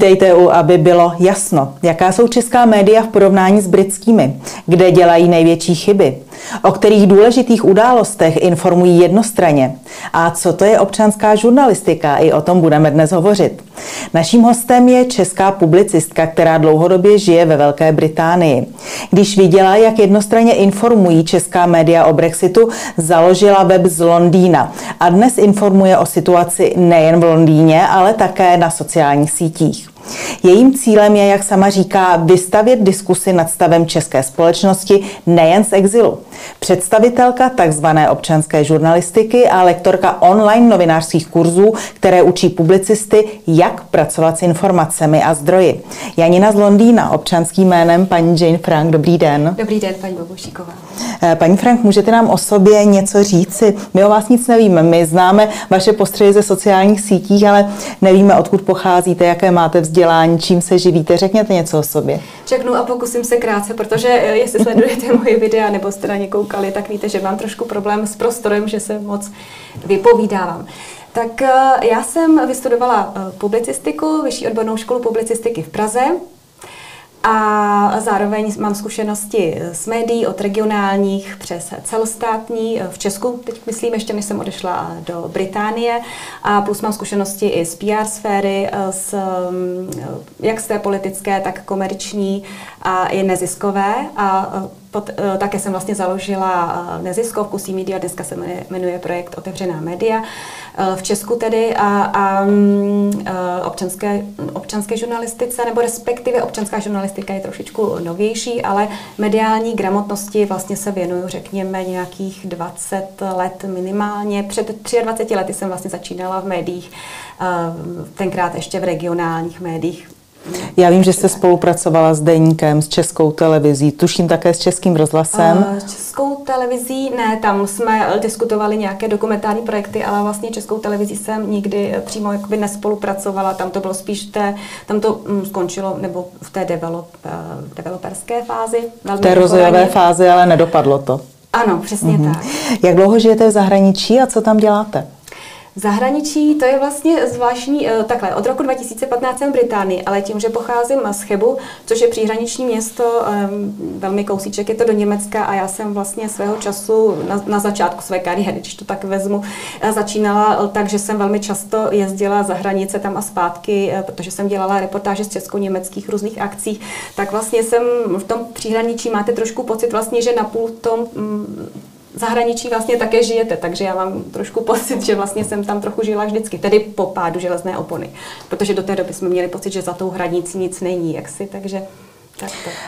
Vítejte u, aby bylo jasno, jaká jsou česká média v porovnání s britskými, kde dělají největší chyby, o kterých důležitých událostech informují jednostranně a co to je občanská žurnalistika, i o tom budeme dnes hovořit. Naším hostem je česká publicistka, která dlouhodobě žije ve Velké Británii. Když viděla, jak jednostranně informují česká média o Brexitu, založila web z Londýna a dnes informuje o situaci nejen v Londýně, ale také na sociálních sítích. Jejím cílem je, jak sama říká, vystavět diskusy nad stavem české společnosti nejen z exilu. Představitelka tzv. občanské žurnalistiky a lektorka online novinářských kurzů, které učí publicisty, jak pracovat s informacemi a zdroji. Janina z Londýna, občanským jménem paní Jane Frank. Dobrý den. Dobrý den, paní Bobušíková. Eh, paní Frank, můžete nám o sobě něco říci? My o vás nic nevíme. My známe vaše postřehy ze sociálních sítích, ale nevíme, odkud pocházíte, jaké máte vzdělání, čím se živíte. Řekněte něco o sobě. Řeknu a pokusím se krátce, protože eh, jestli sledujete moje videa nebo jste na ně koukali, tak víte, že mám trošku problém s prostorem, že se moc vypovídávám. Tak eh, já jsem vystudovala publicistiku, vyšší odbornou školu publicistiky v Praze, a zároveň mám zkušenosti s médií od regionálních přes celostátní v Česku, teď myslím ještě než jsem odešla do Británie. A plus mám zkušenosti i z PR sféry, z, jak z té politické, tak komerční a i neziskové a Pot, eh, také jsem vlastně založila eh, neziskovku C Media, dneska se jmenuje, projekt Otevřená média v Česku tedy a, a mm, občanské, občanské žurnalistice, nebo respektive občanská žurnalistika je trošičku novější, ale mediální gramotnosti vlastně se věnuju, řekněme, nějakých 20 let minimálně. Před 23 lety jsem vlastně začínala v médiích, tenkrát ještě v regionálních médiích já vím, že jste spolupracovala s Deníkem, s Českou televizí, tuším také s Českým rozhlasem. Uh, Českou televizí ne, tam jsme diskutovali nějaké dokumentární projekty, ale vlastně Českou televizí jsem nikdy přímo jakoby nespolupracovala, tam to bylo spíš té, tam to um, skončilo, nebo v té develop, uh, developerské fázi. V té rozvojové fázi, ale nedopadlo to. Ano, přesně uh-huh. tak. Jak dlouho žijete v zahraničí a co tam děláte? Zahraničí, to je vlastně zvláštní, eh, takhle, od roku 2015 jsem v Británii, ale tím, že pocházím z Chebu, což je příhraniční město, velmi kousíček je to do Německa a já jsem vlastně svého času na, na začátku své kariéry, když to tak vezmu, eh, začínala tak, že jsem velmi často jezdila za hranice tam a zpátky, eh, protože jsem dělala reportáže z česko-německých různých akcí, tak vlastně jsem v tom příhraničí máte trošku pocit vlastně, že napůl tom mm, zahraničí vlastně také žijete, takže já mám trošku pocit, že vlastně jsem tam trochu žila vždycky, tedy po pádu železné opony, protože do té doby jsme měli pocit, že za tou hranicí nic není, jaksi, takže.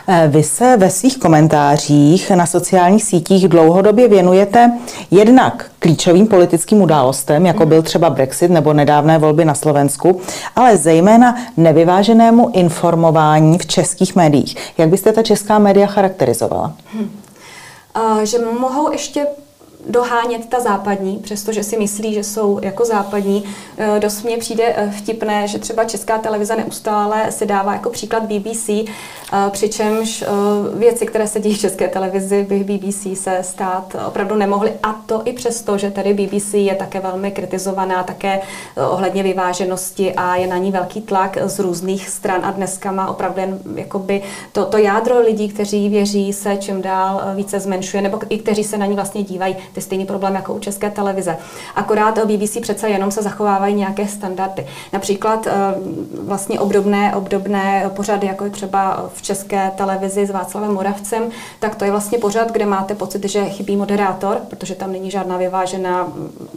Eh, vy se ve svých komentářích na sociálních sítích dlouhodobě věnujete jednak klíčovým politickým událostem, jako byl třeba Brexit nebo nedávné volby na Slovensku, ale zejména nevyváženému informování v českých médiích. Jak byste ta česká média charakterizovala? Hmm že mohou ještě dohánět ta západní, přestože si myslí, že jsou jako západní. E, dost mně přijde e, vtipné, že třeba česká televize neustále se dává jako příklad BBC, e, přičemž věci, které se dějí v české televizi, by BBC se stát opravdu nemohly. A to i přesto, že tady BBC je také velmi kritizovaná, také ohledně vyváženosti a je na ní velký tlak z různých stran a dneska má opravdu jen jakoby to, to jádro lidí, kteří věří, se čím dál více zmenšuje, nebo i kteří se na ní vlastně dívají ty stejný problém jako u české televize. Akorát BBC přece jenom se zachovávají nějaké standardy. Například eh, vlastně obdobné, obdobné pořady, jako je třeba v české televizi s Václavem Moravcem, tak to je vlastně pořad, kde máte pocit, že chybí moderátor, protože tam není žádná vyvážená,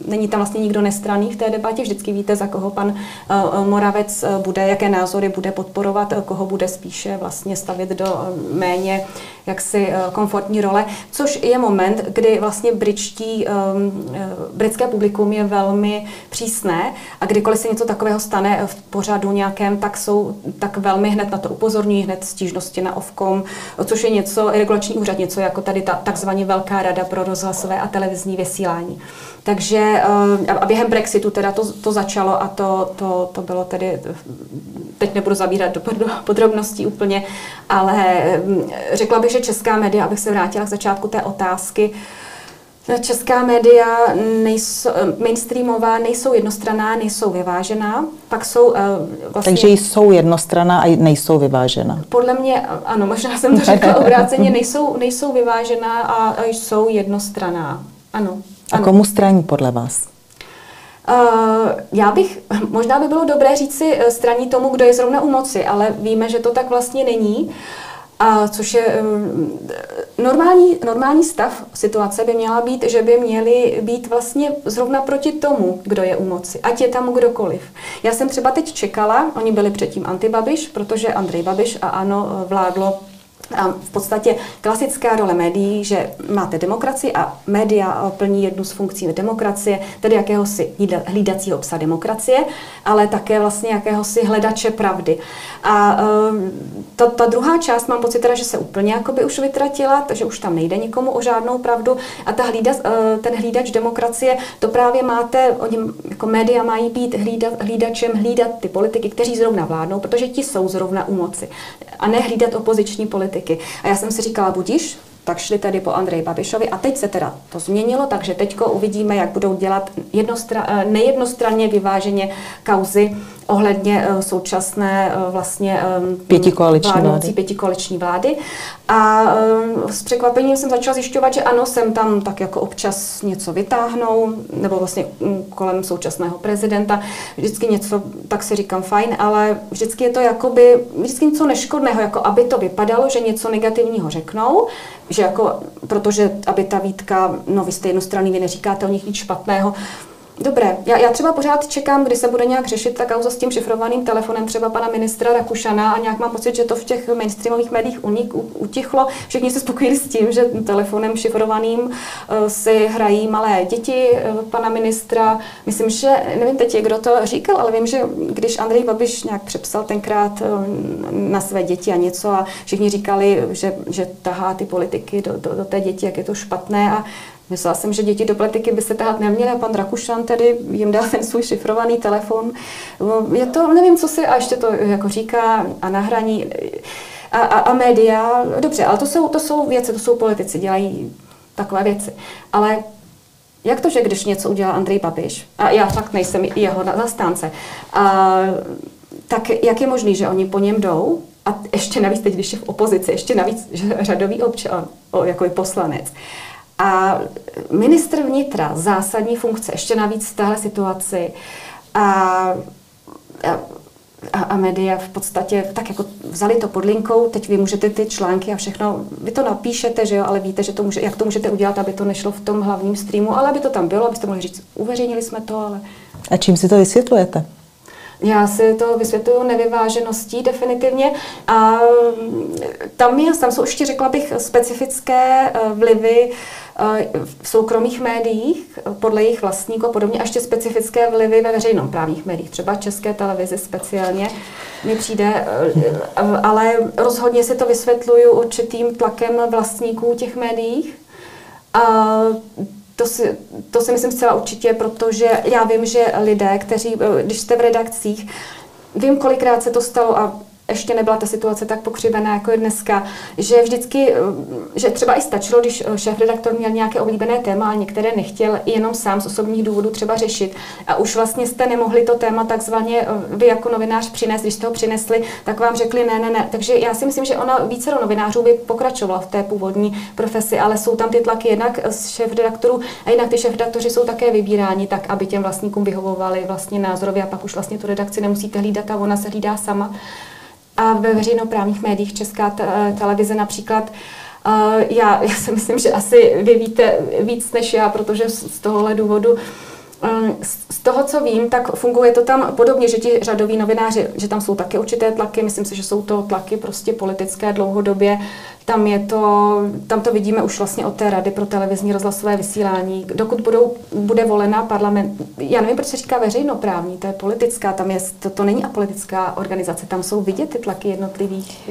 není tam vlastně nikdo nestraný v té debatě, vždycky víte, za koho pan eh, Moravec eh, bude, jaké názory bude podporovat, koho bude spíše vlastně stavit do méně jaksi komfortní role, což je moment, kdy vlastně bridge britští, um, eh, britské publikum je velmi přísné a kdykoliv se něco takového stane v pořadu nějakém, tak jsou tak velmi hned na to upozorní, hned stížnosti na Ovkom, což je něco, regulační úřad, něco jako tady ta takzvaně Velká rada pro rozhlasové a televizní vysílání. Takže eh, a během Brexitu teda to, to začalo a to, to, to bylo tedy, teď nebudu zabírat do podrobností úplně, ale hm, řekla bych, že česká média, abych se vrátila k začátku té otázky, Česká média nejsou, mainstreamová nejsou jednostraná, nejsou vyvážená. Pak jsou uh, vlastně... Takže jsou jednostraná a nejsou vyvážená. Podle mě, ano, možná jsem to řekla obráceně, nejsou, nejsou vyvážená a jsou jednostraná. Ano. A ano. komu straní podle vás? Uh, já bych, možná by bylo dobré říct si straní tomu, kdo je zrovna u moci, ale víme, že to tak vlastně není. Uh, a což je eh, normální, normální stav situace by měla být, že by měli být vlastně zrovna proti tomu, kdo je u moci, ať je tam kdokoliv. Já jsem třeba teď čekala, oni byli předtím antibabiš, protože Andrej Babiš a ano vládlo a v podstatě klasická role médií, že máte demokracii a média plní jednu z funkcí demokracie, tedy jakéhosi hlídacího psa demokracie, ale také vlastně jakéhosi hledače pravdy. A ehm, ta, ta druhá část, mám pocit teda, že se úplně jakoby už vytratila, takže už tam nejde nikomu o žádnou pravdu a ta hlída, eh, ten hlídač demokracie, to právě máte, oni jako média mají být hlídat, hlídačem, hlídat ty politiky, kteří zrovna vládnou, protože ti jsou zrovna u moci a ne hlídat opoziční politiky. A já jsem si říkala, budíš, tak šli tady po Andreji Babišovi a teď se teda to změnilo, takže teďko uvidíme, jak budou dělat eh, nejednostranně vyváženě kauzy ohledně uh, současné uh, vlastně um, pětikoaliční vlády. pětikoaliční vlády. A s překvapením jsem začala zjišťovat, že ano, jsem tam tak jako občas něco vytáhnou, nebo vlastně um, kolem současného prezidenta, vždycky něco, tak si říkám fajn, ale vždycky je to jakoby, vždycky něco neškodného, jako aby to vypadalo, že něco negativního řeknou, že jako, protože aby ta výtka, no vy jste jednostranný, vy neříkáte o nich nic špatného, Dobré, já, já třeba pořád čekám, kdy se bude nějak řešit ta kauza s tím šifrovaným telefonem třeba pana ministra Rakušana a nějak mám pocit, že to v těch mainstreamových médiích unik, utichlo. Všichni se spokojili s tím, že telefonem šifrovaným uh, si hrají malé děti uh, pana ministra. Myslím, že, nevím teď, kdo to říkal, ale vím, že když Andrej Babiš nějak přepsal tenkrát uh, na své děti a něco a všichni říkali, že, že tahá ty politiky do, do, do té děti, jak je to špatné a Myslela jsem, že děti do politiky by se tahat neměly a pan Rakušan tedy jim dal ten svůj šifrovaný telefon. Je to, nevím, co si, a ještě to jako říká a nahraní a, a, a média, dobře, ale to jsou, to jsou věci, to jsou politici, dělají takové věci. Ale jak to, že když něco udělá Andrej Babiš, a já fakt nejsem jeho zastánce, a, tak jak je možný, že oni po něm jdou a ještě navíc teď, když je v opozici, ještě navíc řadový občan, jako je poslanec, a ministr vnitra, zásadní funkce, ještě navíc v téhle situaci. A, a, a média v podstatě tak jako vzali to pod linkou, teď vy můžete ty články a všechno, vy to napíšete, že jo, ale víte, že to může, jak to můžete udělat, aby to nešlo v tom hlavním streamu, ale aby to tam bylo, abyste mohli říct, uveřejnili jsme to, ale... A čím si to vysvětlujete? Já si to vysvětluju nevyvážeností definitivně a tam, je, tam jsou ještě, řekla bych, specifické eh, vlivy eh, v soukromých médiích, podle jejich vlastníků a podobně, a ještě specifické vlivy ve veřejnoprávních médiích, třeba české televizi speciálně mi přijde, eh, ale rozhodně si to vysvětluju určitým tlakem vlastníků těch médiích. A to si, to si myslím zcela určitě, protože já vím, že lidé, kteří, když jste v redakcích, vím, kolikrát se to stalo a ještě nebyla ta situace tak pokřivená, jako je dneska, že vždycky, eh, že třeba i stačilo, když eh, šéf-redaktor měl nějaké oblíbené téma, a některé nechtěl jenom sám z osobních důvodů třeba řešit. A už vlastně jste nemohli to téma takzvaně eh, vy jako novinář přinést, když jste ho přinesli, tak vám řekli ne, ne, ne. Takže já si myslím, že ona více novinářů by pokračovala v té původní profesi, ale jsou tam ty tlaky jednak z šéf-redaktorů a jinak ty šéf-redaktoři jsou také vybíráni tak, aby těm vlastníkům vyhovovali vlastně názorově a pak už vlastně tu redakci nemusíte hlídat a ona se hlídá sama. A ve veřejnoprávních médiích Česká televize například já, já si myslím, že asi vy víte víc než já, protože z tohohle důvodu z toho, co vím, tak funguje to tam podobně, že ti řadoví novináři, že tam jsou také určité tlaky, myslím si, že jsou to tlaky prostě politické dlouhodobě, tam, je to, tam to vidíme už vlastně od té Rady pro televizní rozhlasové vysílání. Dokud budou, bude volena parlament, já nevím, proč se říká veřejnoprávní, to je politická, tam je, to, to není apolitická organizace, tam jsou vidět ty tlaky jednotlivých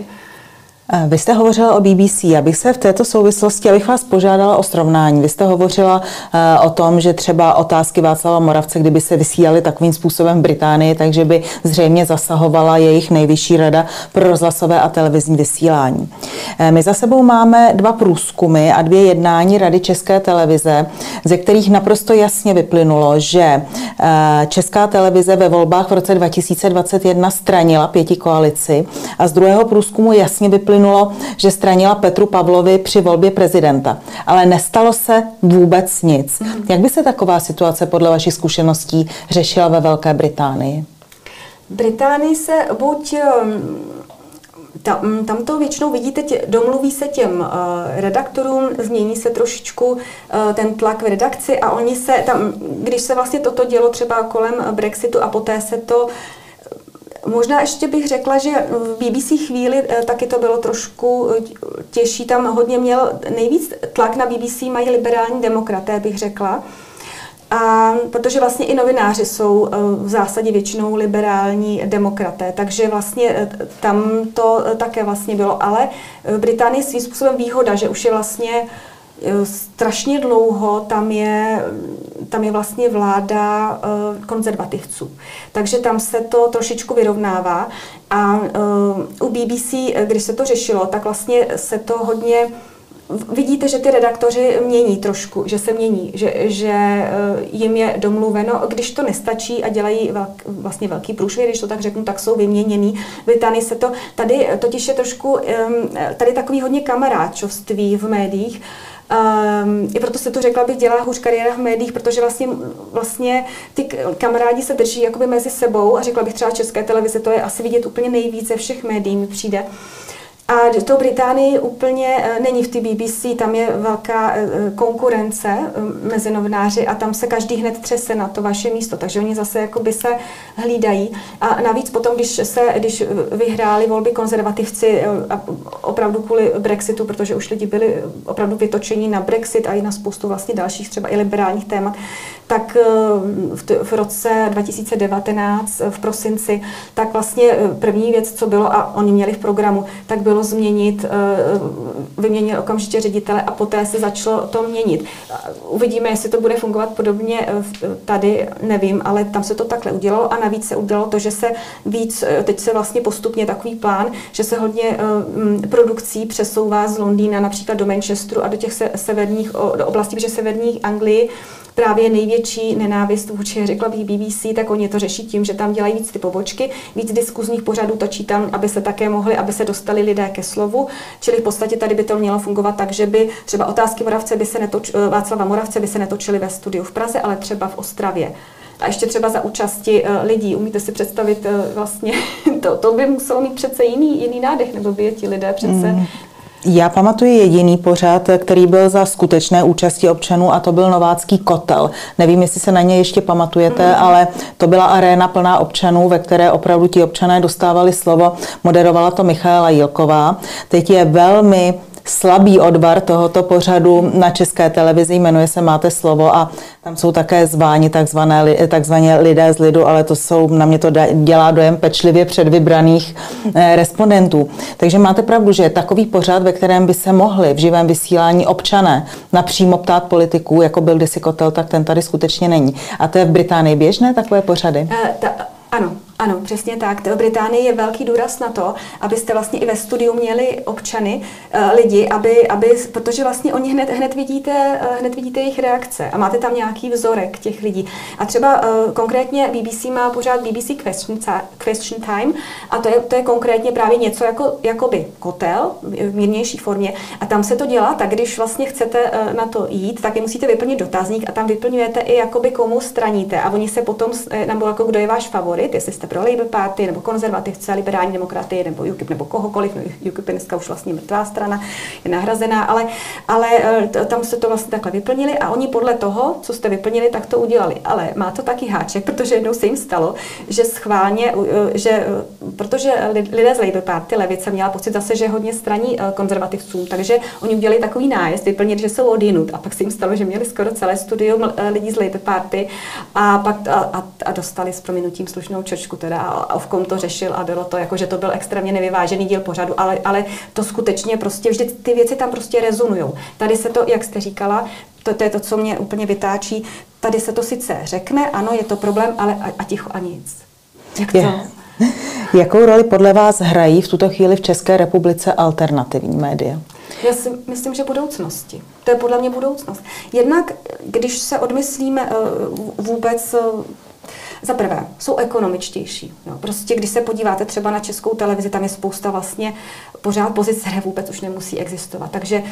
vy jste hovořila o BBC, já bych se v této souvislosti, abych vás požádala o srovnání. Vy jste hovořila uh, o tom, že třeba otázky Václava Moravce, kdyby se vysílaly takovým způsobem v Británii, takže by zřejmě zasahovala jejich nejvyšší rada pro rozhlasové a televizní vysílání. Eh, my za sebou máme dva průzkumy a dvě jednání Rady České televize, ze kterých naprosto jasně vyplynulo, že eh, Česká televize ve volbách v roce 2021 stranila pěti koalici a z druhého průzkumu jasně vyplynulo, že stranila Petru Pavlovi při volbě prezidenta. Ale nestalo se vůbec nic. Jak by se taková situace podle vašich zkušeností řešila ve Velké Británii? Británii se buď tam, mm, tam to většinou vidíte, tě, domluví se těm uh, redaktorům, změní se trošičku uh, ten tlak v redakci a oni se tam, když se vlastně toto dělo třeba kolem Brexitu a poté se to Možná ještě bych řekla, že v BBC chvíli taky to bylo trošku těžší. Tam hodně měl nejvíc tlak na BBC mají liberální demokraté, bych řekla. A protože vlastně i novináři jsou eh, v zásadě většinou liberální demokraté, takže vlastně eh, tam to eh, také vlastně bylo. Ale v Británii svým způsobem výhoda, že už je vlastně strašně dlouho tam je, tam je vlastně vláda konzervativců. Takže tam se to trošičku vyrovnává. A u BBC, když se to řešilo, tak vlastně se to hodně vidíte, že ty redaktoři mění trošku, že se mění, že, že eh, jim je domluveno, když to nestačí a dělají velk, vlastně velký průšvih, když to tak řeknu, tak jsou vyměněný. V Británii se to, tady totiž je trošku, tady takový hodně kamarádčovství v médiích, Um, I proto se to řekla, bych dělala hůř kariéra v médiích, protože vlastně, vlastně ty kamarádi se drží jakoby mezi sebou a řekla bych třeba České televize, to je asi vidět úplně nejvíce všech médií mi přijde. Uh, a to Británii úplně eh, není v té BBC, tam je velká eh, konkurence eh, mezi novináři a tam se každý hned třese na to vaše místo, takže oni zase jakoby se hlídají. A navíc potom, když, se, když vyhráli volby konzervativci opravdu kvůli Brexitu, protože už lidi byli opravdu vytočení na Brexit a i na spoustu vlastně dalších třeba i liberálních témat, tak v, t- v roce 2019 v prosinci, tak vlastně první věc, co bylo a oni měli v programu, tak bylo bylo změnit, eh, vyměnil okamžitě ředitele a poté se začalo to měnit. Uvidíme, jestli to bude fungovat podobně eh, tady, nevím, ale tam se to takhle udělalo a navíc se udělalo to, že se víc, eh, teď se vlastně postupně takový plán, že se hodně produkcí přesouvá z Londýna například do Manchesteru a do těch severních, do oblastí, protože severní Anglii právě největší nenávist vůči, řekla bych BBC, tak oni to řeší tím, že tam dělají víc ty pobočky, víc diskuzních pořadů točí tam, aby se také mohli, aby se dostali lidé ke slovu. Čili v podstatě tady by to mělo fungovat tak, že by třeba otázky Moravce by se netoč, eh, Václava Moravce by se netočily ve studiu v Praze, ale třeba v Ostravě. A ještě třeba za účasti uh, lidí. Umíte si představit uh, vlastně, to, to by muselo mít přece jiný, jiný nádech, nebo by je ti lidé přece mm. Já pamatuji jediný pořad, který byl za skutečné účasti občanů a to byl Novácký kotel. Nevím, jestli se na ně ještě pamatujete, mm. ale to byla aréna plná občanů, ve které opravdu ti občané dostávali slovo. Moderovala to Michaela Jilková. Teď je velmi slabý odvar tohoto pořadu na české televizi, jmenuje se Máte slovo a tam jsou také zváni takzvané, takzvané lidé z lidu, ale to jsou, na mě to dělá dojem pečlivě předvybraných eh, respondentů. Takže máte pravdu, že je takový pořad, ve kterém by se mohli v živém vysílání občané napřímo ptát politiků, jako byl kdysi kotel, tak ten tady skutečně není. A to je v Británii běžné takové pořady? Uh, ta, ano, ano, přesně tak. V Británii je velký důraz na to, abyste vlastně i ve studiu měli občany, uh, lidi, aby, aby, protože vlastně oni hned, hned, vidíte, uh, hned vidíte jejich reakce a máte tam nějaký vzorek těch lidí. A třeba uh, konkrétně BBC má pořád BBC Question, Time a to je, to je konkrétně právě něco jako jakoby kotel v mírnější formě a tam se to dělá tak, když vlastně chcete na to jít, tak vy musíte vyplnit dotazník a tam vyplňujete i jakoby komu straníte a oni se potom, nebo jako kdo je váš favorit, jestli jste pro Labour Party, nebo konzervativce, liberální demokraty, nebo UKIP, nebo kohokoliv. No, UKIP je dneska už vlastně mrtvá strana, je nahrazená, ale, ale eh, tam se to vlastně takhle vyplnili a oni podle toho, co jste vyplnili, tak to udělali. Ale má to taky háček, protože jednou se jim stalo, že schválně, eh, že, eh, protože lidé z Labour Party, levice, měla pocit zase, že hodně straní konzervativcům, takže oni udělali takový nájezd, vyplnili, že jsou odinut a pak se jim stalo, že měli skoro celé studium lidí z Labour Party a pak a, a, a dostali s prominutím slušnou čočku teda a Ovkom to řešil a bylo to jako, že to byl extrémně nevyvážený díl pořadu, ale, ale to skutečně prostě vždy ty věci tam prostě rezonují. Tady se to, jak jste říkala, to, to je to, co mě úplně vytáčí, tady se to sice řekne, ano, je to problém, ale a, a ticho a nic. Jak to? Jakou roli podle vás hrají v tuto chvíli v České republice alternativní média? Já si myslím, že budoucnosti. To je podle mě budoucnost. Jednak, když se odmyslíme eh, vůbec eh, za prvé, jsou ekonomičtější. No, prostě když se podíváte třeba na českou televizi, tam je spousta vlastně pořád pozic, které vůbec už nemusí existovat. Takže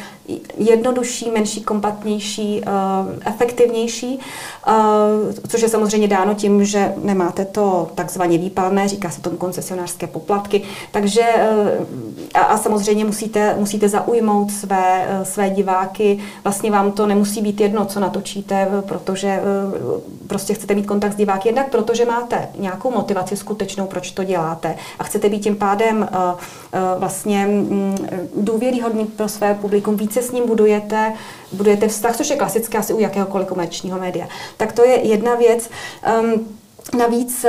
jednodušší, menší, kompatnější, uh, efektivnější, uh, což je samozřejmě dáno tím, že nemáte to takzvaně výpalné, říká se tomu koncesionářské poplatky, takže uh, a, a samozřejmě musíte, musíte zaujmout své, své diváky, vlastně vám to nemusí být jedno, co natočíte, protože prostě chcete mít kontakt s diváky, jednak protože máte nějakou motivaci skutečnou, proč to děláte a chcete být tím pádem uh, uh, vlastně um, důvěryhodný pro své publikum, více s ním budujete, budujete vztah, což je klasické asi u jakéhokoliv komerčního média. Tak to je jedna věc. Um, Navíc,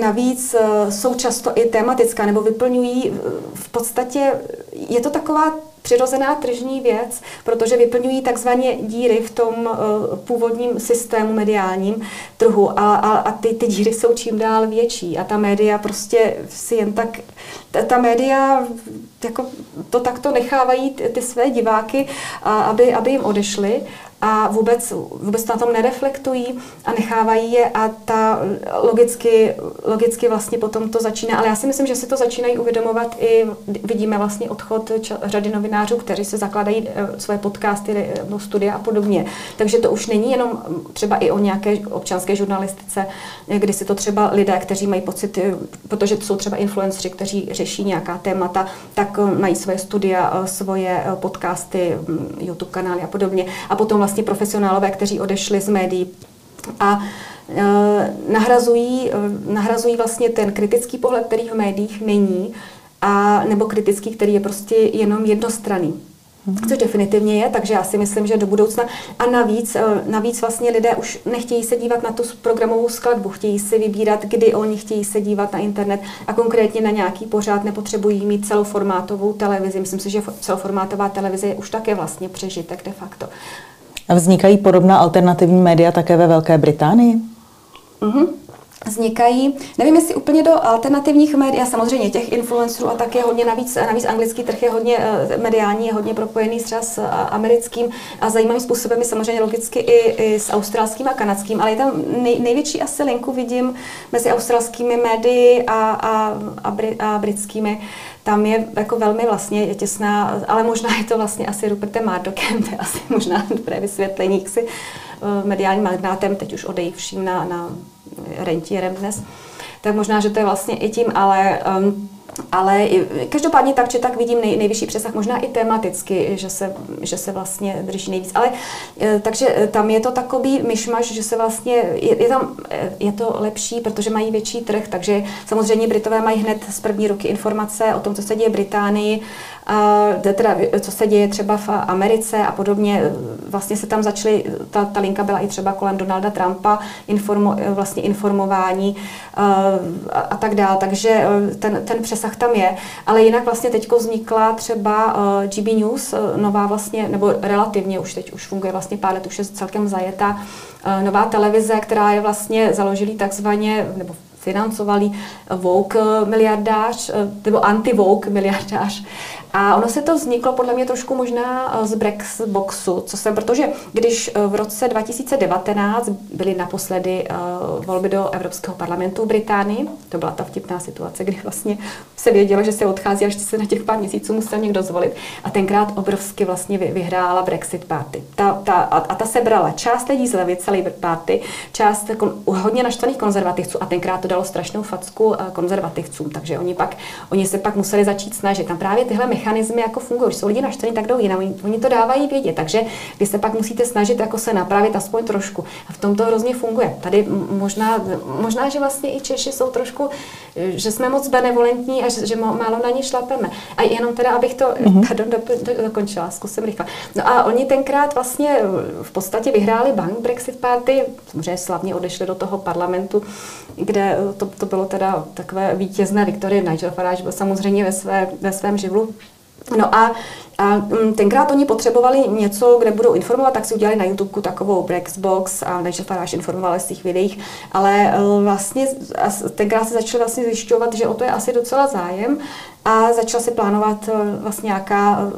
navíc jsou často i tematická, nebo vyplňují v podstatě, je to taková přirozená tržní věc, protože vyplňují takzvaně díry v tom uh, původním systému mediálním trhu a, a, a ty, ty díry jsou čím dál větší a ta média prostě si jen tak, ta, ta média jako to takto nechávají ty, ty své diváky, a, aby, aby jim odešly a vůbec, vůbec na tom nereflektují a nechávají je a ta logicky, logicky vlastně potom to začíná. Ale já si myslím, že si to začínají uvědomovat i, vidíme vlastně odchod řady novinářů, kteří se zakladají eh, své podcasty, no, studia a podobně. Takže to už není jenom třeba i o nějaké občanské žurnalistice, kdy si to třeba lidé, kteří mají pocit, protože to jsou třeba influenceri, kteří řeší nějaká témata, tak mají své studia, svoje podcasty, mm, YouTube kanály a podobně. A potom vlastně profesionálové, kteří odešli z médií a e, nahrazují, e, nahrazují vlastně ten kritický pohled, který v médiích není, a, nebo kritický, který je prostě jenom jednostranný. Mhm. Což definitivně je, takže já si myslím, že do budoucna. A navíc, e, navíc vlastně lidé už nechtějí se dívat na tu programovou skladbu, chtějí si vybírat, kdy oni chtějí se dívat na internet a konkrétně na nějaký pořád nepotřebují mít celoformátovou televizi. Myslím si, že celoformátová televize je už také vlastně přežitek de facto. A vznikají podobná alternativní média také ve Velké Británii? Mm-hmm vznikají, nevím jestli úplně do alternativních médií, samozřejmě těch influencerů a také hodně, navíc, navíc anglický trh je hodně eh, mediální, je hodně propojený třeba s eh, americkým. A zajímavým způsobem je samozřejmě logicky i, i s australským a kanadským, ale je tam nej, největší asi linku vidím mezi australskými médii a, a, a, bri, a britskými tam je jako velmi vlastně těsná, ale možná je to vlastně asi Rupertem Mardockem, to je asi možná dobré vysvětlení, jak si eh, mediálním magnátem, teď už odejivším na, na rentierem dnes, tak možná, že to je vlastně i tím, ale um, ale každopádně tak či tak vidím nej, nejvyšší přesah, možná i tematicky, že se, že se vlastně drží nejvíc. Ale e, takže e, tam je to takový myšmaš, že se vlastně, je, je tam, e, je to lepší, protože mají větší trh, takže samozřejmě Britové mají hned z první ruky informace o tom, co se děje v Británii, teda, co se děje třeba v Americe a podobně. Vlastně se tam začaly, ta, ta linka byla i třeba kolem Donalda Trumpa, informo, vlastně informování a, a tak dále. Takže ten, ten přesah tam je. Ale jinak vlastně teď vznikla třeba GB News, nová vlastně, nebo relativně už teď už funguje vlastně pár let, už je celkem zajetá, nová televize, která je vlastně založilý takzvaně, nebo financovali Vogue miliardář, nebo anti-Vogue miliardář a ono se to vzniklo podle mě trošku možná eh, z Brexboxu, co jsem, protože když eh, v roce 2019 byly naposledy uh, volby do Evropského parlamentu v Británii, to byla ta vtipná situace, kdy vlastně se vědělo, že se odchází, až se na těch pár měsíců musel někdo zvolit. A tenkrát obrovsky vlastně vyhrála Brexit Party. Ta, ta, a, a ta sebrala část lidí z levice Labour Party, část kon, hodně naštvaných konzervativců a tenkrát to dalo strašnou facku konzervativcům, takže oni, pak, oni se pak museli začít snažit. Tam právě tyhle mechanismy jako fungují. Když jsou lidi naštvaní, tak jdou jinam. Oni, oni to dávají vědět, takže vy se pak musíte snažit jako se napravit aspoň trošku. A v tom to hrozně funguje. Tady možná, možná, že vlastně i Češi jsou trošku, že jsme moc benevolentní a že, že málo na ně šlapeme. A jenom teda, abych to, mm-hmm. pardon, do, do, dokončila, zkusím rychle. No a oni tenkrát vlastně v podstatě vyhráli bank Brexit Party, samozřejmě slavně odešli do toho parlamentu, kde to, to bylo teda takové vítězné Viktorie Nigel Farage byl samozřejmě ve, své, ve svém živlu No a a mm, tenkrát oni potřebovali něco, kde budou informovat, tak si udělali na YouTube takovou Brexbox a než Faráš informoval z těch videích, ale e, vlastně tenkrát se začali vlastně zjišťovat, že o to je asi docela zájem a začal se plánovat e, vlastně nějaká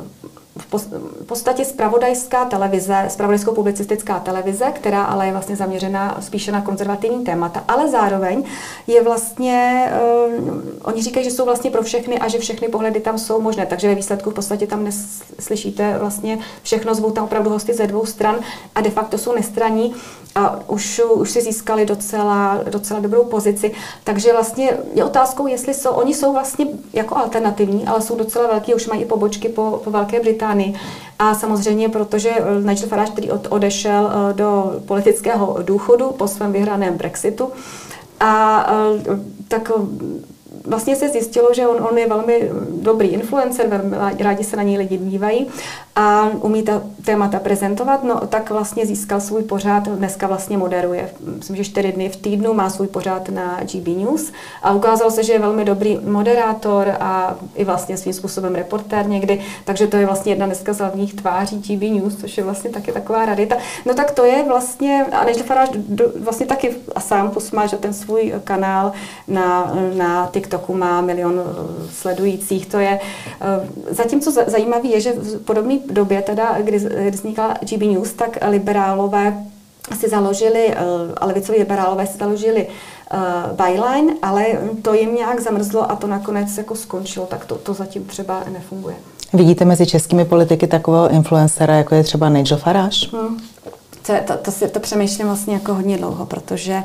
v podstatě spravodajská televize, spravodajskou publicistická televize, která ale je vlastně zaměřena spíše na konzervativní témata, ale zároveň je vlastně, uh, oni říkají, že jsou vlastně pro všechny a že všechny pohledy tam jsou možné, takže ve výsledku v podstatě tam neslyšíte vlastně všechno, zvou tam opravdu hosty ze dvou stran a de facto jsou nestraní a už, už si získali docela, docela dobrou pozici. Takže vlastně je otázkou, jestli jsou, oni jsou vlastně jako alternativní, ale jsou docela velký, už mají i pobočky po, po Velké Británii. A samozřejmě, protože eh, Nigel Farage, který od, odešel eh, do politického důchodu po svém vyhraném Brexitu, a eh, tak vlastně se zjistilo, že on, on je velmi dobrý influencer, velmi rádi se na něj lidi dívají a umí ta témata prezentovat, no tak vlastně získal svůj pořád, dneska vlastně moderuje, myslím, že čtyři dny v týdnu má svůj pořád na GB News. A ukázalo se, že je velmi dobrý moderátor a i vlastně svým způsobem reportér někdy, takže to je vlastně jedna dneska z hlavních tváří GB News, což je vlastně taky taková radita. No tak to je vlastně, a než Faráš vlastně taky a sám posmá, že ten svůj kanál na, na TikToku má milion eh, sledujících, to je, eh, zatímco zajímavé je, že podobný době, teda, kdy, kdy vznikla GB News, tak liberálové si založili, eh, a levicoví liberálové si založili uh, byline, ale to jim nějak zamrzlo a to nakonec jako skončilo, tak to, to zatím třeba nefunguje. Vidíte mezi českými politiky takového influencera, jako je třeba Nigel Farage? Hmm. To, to, to, si, to přemýšlím vlastně jako hodně dlouho, protože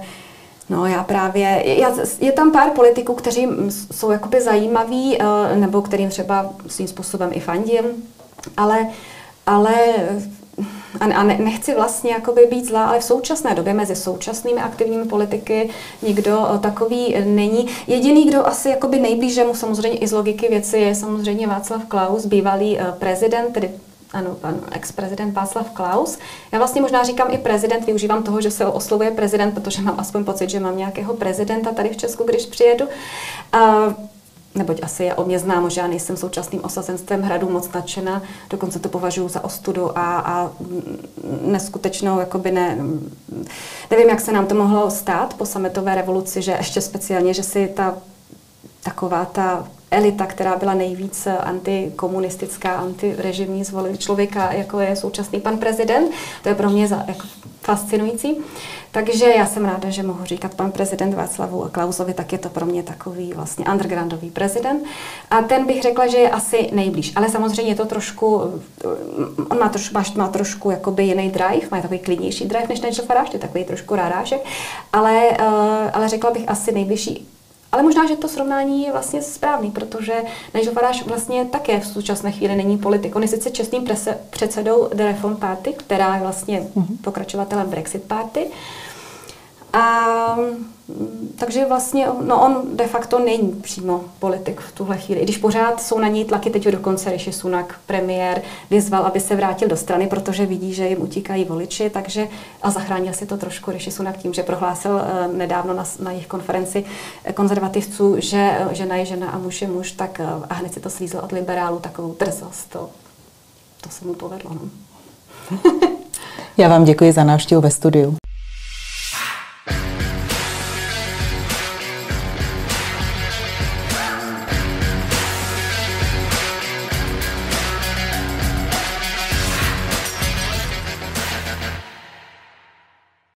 No já právě, já, je tam pár politiků, kteří jsou jakoby zajímaví, uh, nebo kterým třeba svým způsobem i fandím, ale, ale a, a ne, nechci vlastně jakoby být zlá, ale v současné době mezi současnými aktivními politiky nikdo eh, takový není. Jediný, kdo asi jakoby nejblíže mu samozřejmě i z logiky věci je samozřejmě Václav Klaus, bývalý uh, prezident, tedy ano, pan ex-prezident Václav Klaus. Já vlastně možná říkám i prezident, využívám toho, že se oslovuje prezident, protože mám aspoň pocit, že mám nějakého prezidenta tady v Česku, když přijedu. Uh, neboť asi je o mě známo, že já nejsem současným osazenstvem hradu moc nadšena, dokonce to považuji za ostudu a, a neskutečnou, jakoby ne, nevím, jak se nám to mohlo stát po sametové revoluci, že ještě speciálně, že si ta taková ta elita, která byla nejvíc antikomunistická, antirežimní, zvolili člověka, jako je současný pan prezident. To je pro mě za, jako fascinující. Takže já jsem ráda, že mohu říkat pan prezident Václavu Klausovi, tak je to pro mě takový vlastně undergroundový prezident. A ten bych řekla, že je asi nejblíž. Ale samozřejmě je to trošku, on má, troš, má, má trošku jakoby jiný drive, má takový klidnější drive než Nigel Farage, je takový trošku rárášek, ale, uh, ale řekla bych asi nejbližší ale možná, že to srovnání je vlastně správný, protože Nigel Farage vlastně také v současné chvíli není politik. On je sice čestným předsedou The Reform Party, která je vlastně mm-hmm. pokračovatelem Brexit Party, a takže vlastně no on de facto není přímo politik v tuhle chvíli. I když pořád jsou na něj tlaky, teď dokonce Rishi Sunak, premiér, vyzval, aby se vrátil do strany, protože vidí, že jim utíkají voliči, takže a zachránil si to trošku Rishi Sunak tím, že prohlásil uh, nedávno na, na jejich konferenci konzervativců, že uh, žena je žena a muž je muž, tak a hned si to slízl od liberálů takovou drzost. To, to se mu povedlo. No. Já vám děkuji za návštěvu ve studiu.